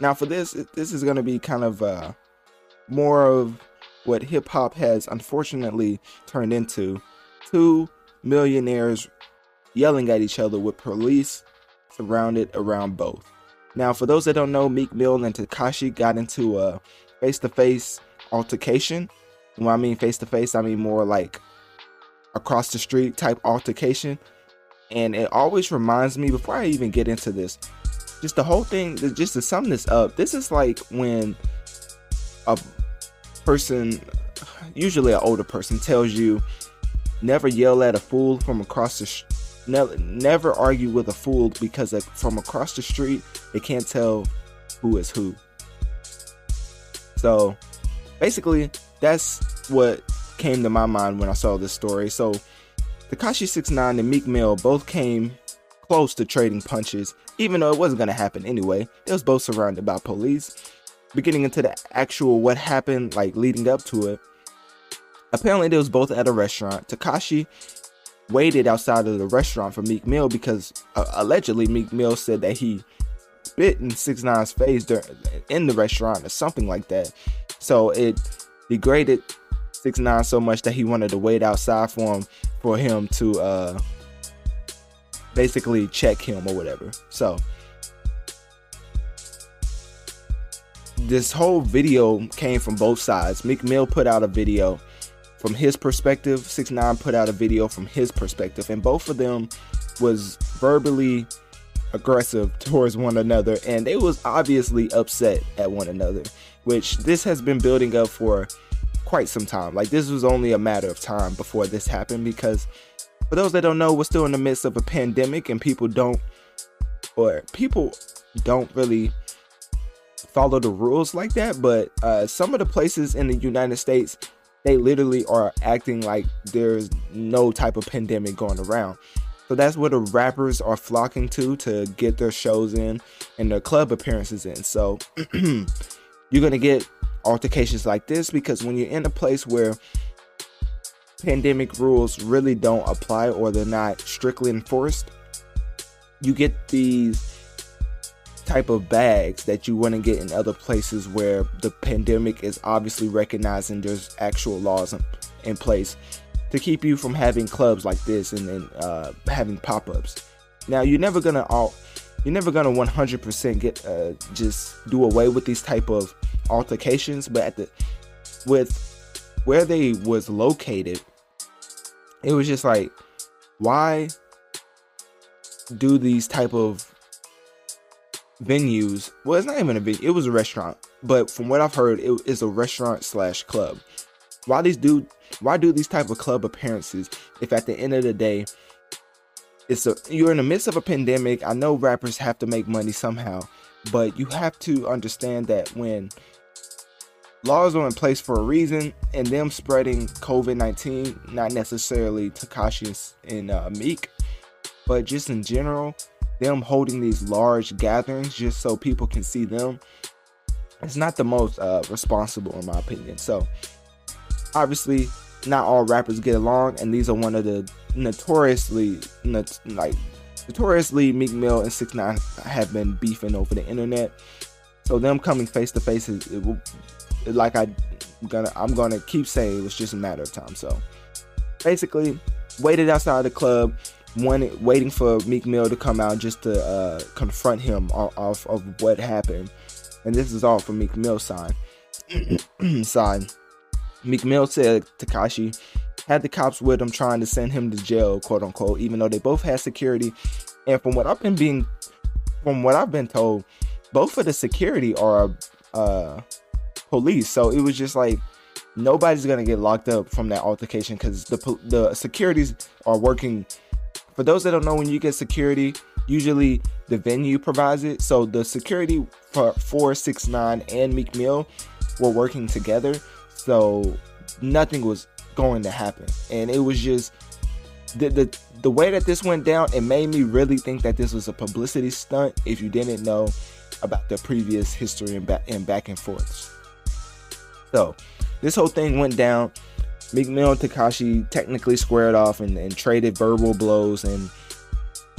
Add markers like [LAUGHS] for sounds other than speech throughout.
Now, for this, this is going to be kind of uh, more of what hip hop has unfortunately turned into two millionaires yelling at each other with police surrounded around both. Now, for those that don't know, Meek Mill and Tekashi got into a face to face altercation. When I mean face to face, I mean more like across the street type altercation. And it always reminds me, before I even get into this, just the whole thing just to sum this up this is like when a person usually an older person tells you never yell at a fool from across the sh- never never argue with a fool because from across the street they can't tell who is who. So basically that's what came to my mind when I saw this story. So Tekashi 69 and Meek Mill both came close to trading punches even though it wasn't going to happen anyway. They was both surrounded by police. Beginning into the actual what happened, like leading up to it, apparently they was both at a restaurant. Tekashi waited outside of the restaurant for Meek Mill because uh, allegedly Meek Mill said that he bit in Six Nine's face during, in the restaurant or something like that. So it degraded Six Nine so much that he wanted to wait outside for him for him to uh, basically check him or whatever. So this whole video came from both sides. Meek Mill put out a video from his perspective. Six Nine put out a video from his perspective, and both of them was verbally aggressive towards one another, and they was obviously upset at one another. Which this has been building up for quite some time. Like this was only a matter of time before this happened because for those that don't know, we're still in the midst of a pandemic and people don't or people don't really follow the rules like that, but uh, some of the places in the United States they literally are acting like there's no type of pandemic going around. So that's where the rappers are flocking to to get their shows in and their club appearances in. So [CLEARS THROAT] you're going to get altercations like this because when you're in a place where pandemic rules really don't apply or they're not strictly enforced, you get these type of bags that you wouldn't get in other places where the pandemic is obviously recognized and there's actual laws in, in place to keep you from having clubs like this and uh, having pop-ups. Now you're never gonna all you're never gonna 100% get uh, just do away with these type of altercations, but at the with where they was located it was just like why do these type of venues? Well it's not even a venue it was a restaurant. But from what i've heard it is a restaurant slash club. Why these do why do these type of club appearances if at the end of the day it's a you're in the midst of a pandemic i know rappers have to make money somehow but you have to understand that when laws are in place for a reason, and them spreading COVID 19, not necessarily Tekashi and uh, Meek, but just in general, them holding these large gatherings just so people can see them, it's not the most uh, responsible, in my opinion. So, obviously, not all rappers get along, and these are one of the notoriously, not, like, notoriously Meek Mill and Six Nine have been beefing over the internet. So them coming face to face, it will like I gonna I'm gonna keep saying it was just a matter of time. So basically, waited outside the club, waiting for Meek Mill to come out just to uh, confront him off, off of what happened. And this is all from Meek Mill's side. side. Meek Mill said Tekashi had the cops with him trying to send him to jail, quote unquote, even though they both had security. And from what I've been being from what I've been told, both of the security are uh police. So it was just like nobody's gonna get locked up from that altercation because the the securities are working. For those that don't know, when you get security, usually the venue provides it. So the security for four six nine and Meek Mill were working together. So nothing was going to happen, and it was just the the the way that this went down. It made me really think that this was a publicity stunt. If you didn't know about the previous history and back and back and forths. So this whole thing went down. Meek Mill and Tekashi technically squared off and, and traded verbal blows and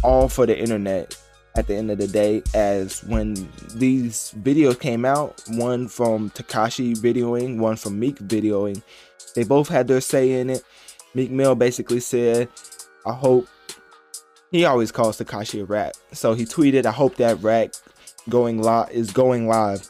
all for the internet at the end of the day as when these videos came out one from tekashi videoing one from Meek videoing they both had their say in it. Meek Mill basically said I hope he always calls tekashi a rat. So he tweeted I hope that rat going live is going live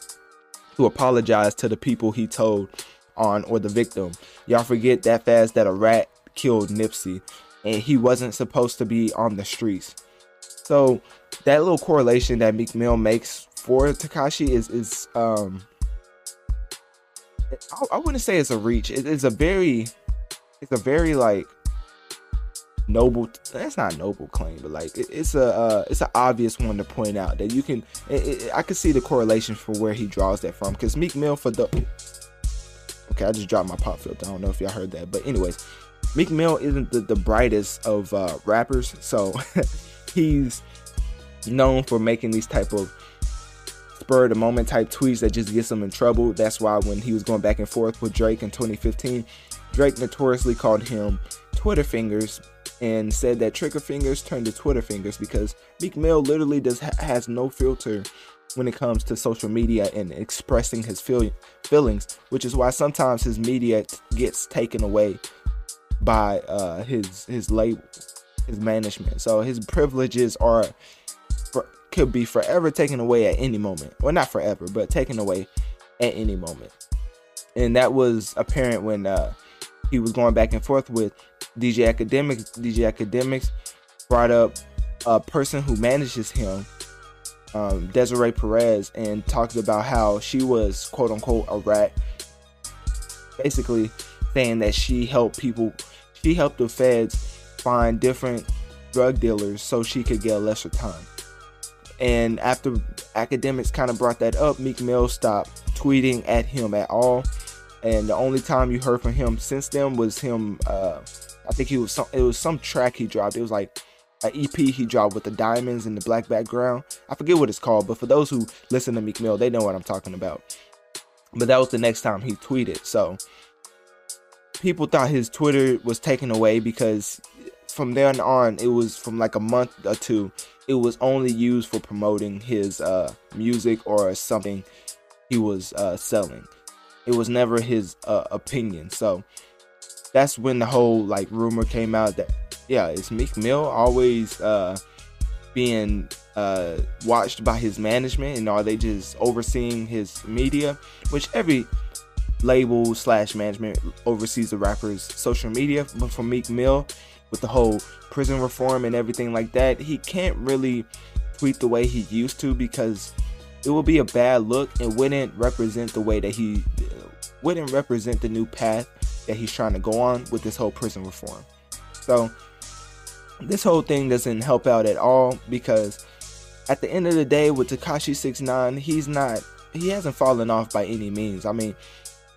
apologize to the people he told on or the victim. Y'all forget that fast that a rat killed Nipsey and he wasn't supposed to be on the streets. So that little correlation that Meek Mill makes for Tekashi is is um I, I wouldn't say it's a reach. It, it's a very it's a very like noble that's not noble claim but like it, it's a uh, it's an obvious one to point out that you can it, i can see the correlation for where he draws that from because meek mill for the okay i just dropped my pop filter. I don't know if y'all heard that but anyways meek mill isn't the, the brightest of uh, rappers so [LAUGHS] he's known for making these type of spur of the moment type tweets that just gets him in trouble. That's why when he was going back and forth with drake in 2015 drake notoriously called him twitter fingers and said that trigger fingers turned to Twitter fingers because Meek Mill literally does ha- has no filter when it comes to social media and expressing his feel- feelings, which is why sometimes his media gets taken away by uh, his his label, his management. So his privileges are for, could be forever taken away at any moment. Well, not forever, but taken away at any moment. And that was apparent when uh, he was going back and forth with DJ Akademiks. DJ Akademiks brought up a person who manages him, um, Desiree Perez, and talked about how she was quote unquote a rat. Basically, saying that she helped people, she helped the feds find different drug dealers so she could get a lesser time. And after akademiks kind of brought that up, Meek Mill stopped tweeting at him at all and the only time you heard from him since then was him. Uh, I think he was some. It was some track he dropped. It was like an EP he dropped with the diamonds and the black background. I forget what it's called, but for those who listen to Meek Mill, they know what I'm talking about. But that was the next time he tweeted. So people thought his Twitter was taken away because from then on, it was from like a month or two, it was only used for promoting his uh, music or something he was uh, selling. It was never his uh, opinion. So that's when the whole like rumor came out that yeah, is Meek Mill always uh, being uh, watched by his management, and are they just overseeing his media? Which every label slash management oversees the rapper's social media, but for Meek Mill, with the whole prison reform and everything like that, he can't really tweet the way he used to because it would be a bad look and wouldn't represent the way that he wouldn't represent the new path that he's trying to go on with this whole prison reform. So this whole thing doesn't help out at all because at the end of the day with Tekashi 69, he's not he hasn't fallen off by any means. I mean,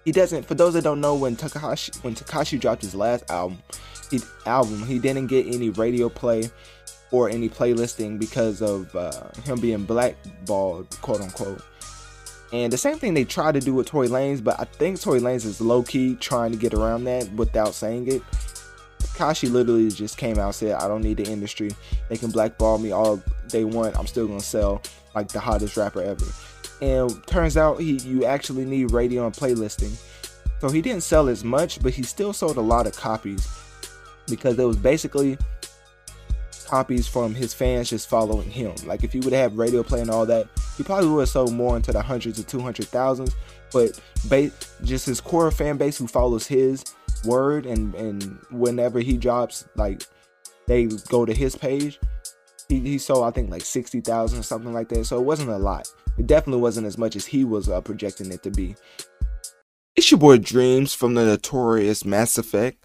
he doesn't for those that don't know when Tekashi when Tekashi dropped his last album, he album, he didn't get any radio play or any playlisting because of uh, him being blackballed, quote unquote. And the same thing they try to do with Tory Lanez, but I think Tory Lanez is low key trying to get around that without saying it. Kashi literally just came out and said, I don't need the industry. They can blackball me all they want. I'm still gonna sell like the hottest rapper ever. And turns out he you actually need radio and playlisting. So he didn't sell as much, but he still sold a lot of copies because it was basically copies from his fans just following him. Like if he would have radio play and all that, he probably would have sold more into the hundreds of two hundred thousands. but ba- just his core fan base who follows his word and and whenever he drops like they go to his page he, he sold i think like 60000 or something like that so it wasn't a lot it definitely wasn't as much as he was uh, projecting it to be it's your boy dreamz from the notorious mass effect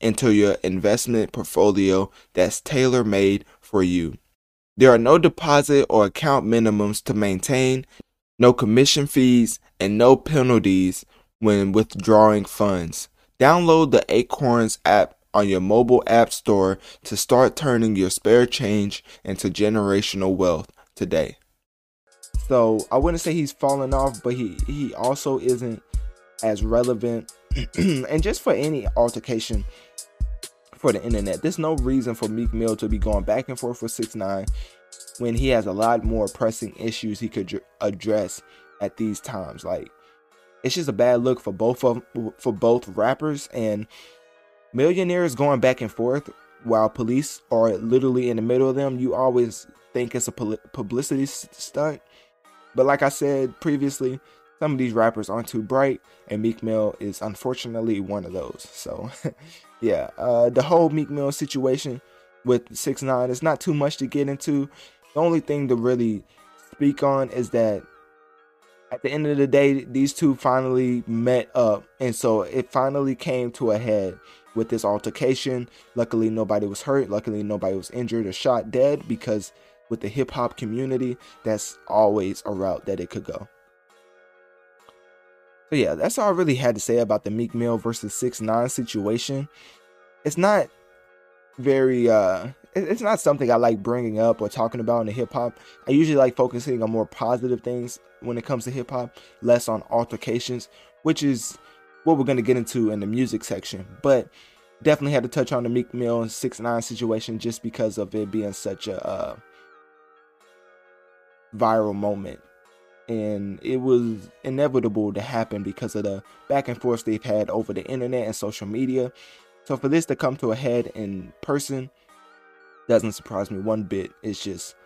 into your investment portfolio that's tailor made for you. There are no deposit or account minimums to maintain no commission fees, and no penalties when withdrawing funds. Download the Acorns app on your mobile app store to start turning your spare change into generational wealth today. So I wouldn't say he's fallen off, but he, he also isn't as relevant. [CLEARS THROAT] and just for any altercation for the internet, there's no reason for Meek Mill to be going back and forth with 6 9 when he has a lot more pressing issues he could address at these times. Like it's just a bad look for both of for both rappers and millionaires going back and forth while police are literally in the middle of them. You always think it's a publicity stunt, but like I said previously, some of these rappers aren't too bright, and Meek Mill is unfortunately one of those. So, [LAUGHS] yeah, uh, the whole Meek Mill situation with six nine is not too much to get into. The only thing to really speak on is that at the end of the day, these two finally met up, and so it finally came to a head with this altercation. Luckily, nobody was hurt. Luckily, nobody was injured or shot dead because with the hip hop community, that's always a route that it could go. So yeah, that's all I really had to say about the Meek Mill versus Six Nine situation. It's not very uh it's not something I like bringing up or talking about in the hip hop. I usually like focusing on more positive things when it comes to hip hop, less on altercations, which is what we're gonna get into in the music section. But definitely had to touch on the Meek Mill and Six Nine situation just because of it being such a uh, viral moment, and it was inevitable to happen because of the back and forth they've had over the internet and social media. So for this to come to a head in person doesn't surprise me one bit. It's just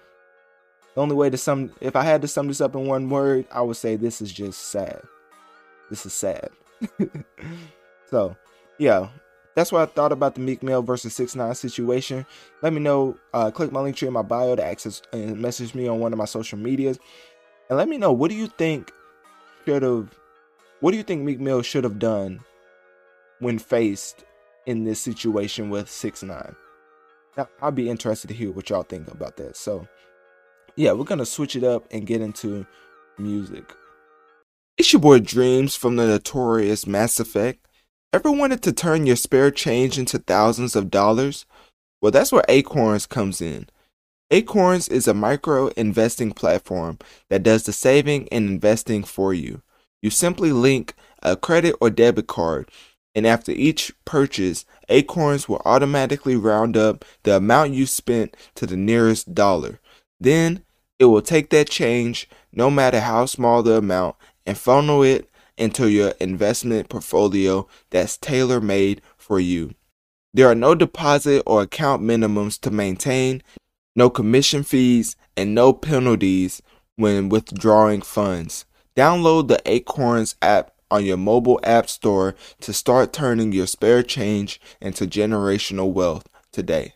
the only way to sum if I had to sum this up in one word, I would say this is just sad. This is sad. [LAUGHS] so, yeah, that's what I thought about the Meek Mill versus Six Nine situation. Let me know. Uh, click my link tree in my bio to access and message me on one of my social medias, and let me know what do you think should have. What do you think Meek Mill should have done when faced in this situation with Six Nine? Now I'll be interested to hear what y'all think about that. So, yeah, we're gonna switch it up and get into music. It's your boy Dreamz from the notorious Mass Effect. Ever wanted to turn your spare change into thousands of dollars? Well, that's where Acorns comes in. Acorns is a micro investing platform that does the saving and investing for you. You simply link a credit or debit card and after each purchase, Acorns will automatically round up the amount you spent to the nearest dollar. Then it will take that change, no matter how small the amount, and funnel it into your investment portfolio that's tailor made for you. There are no deposit or account minimums to maintain, no commission fees, and no penalties when withdrawing funds. Download the Acorns app on your mobile app store to start turning your spare change into generational wealth today.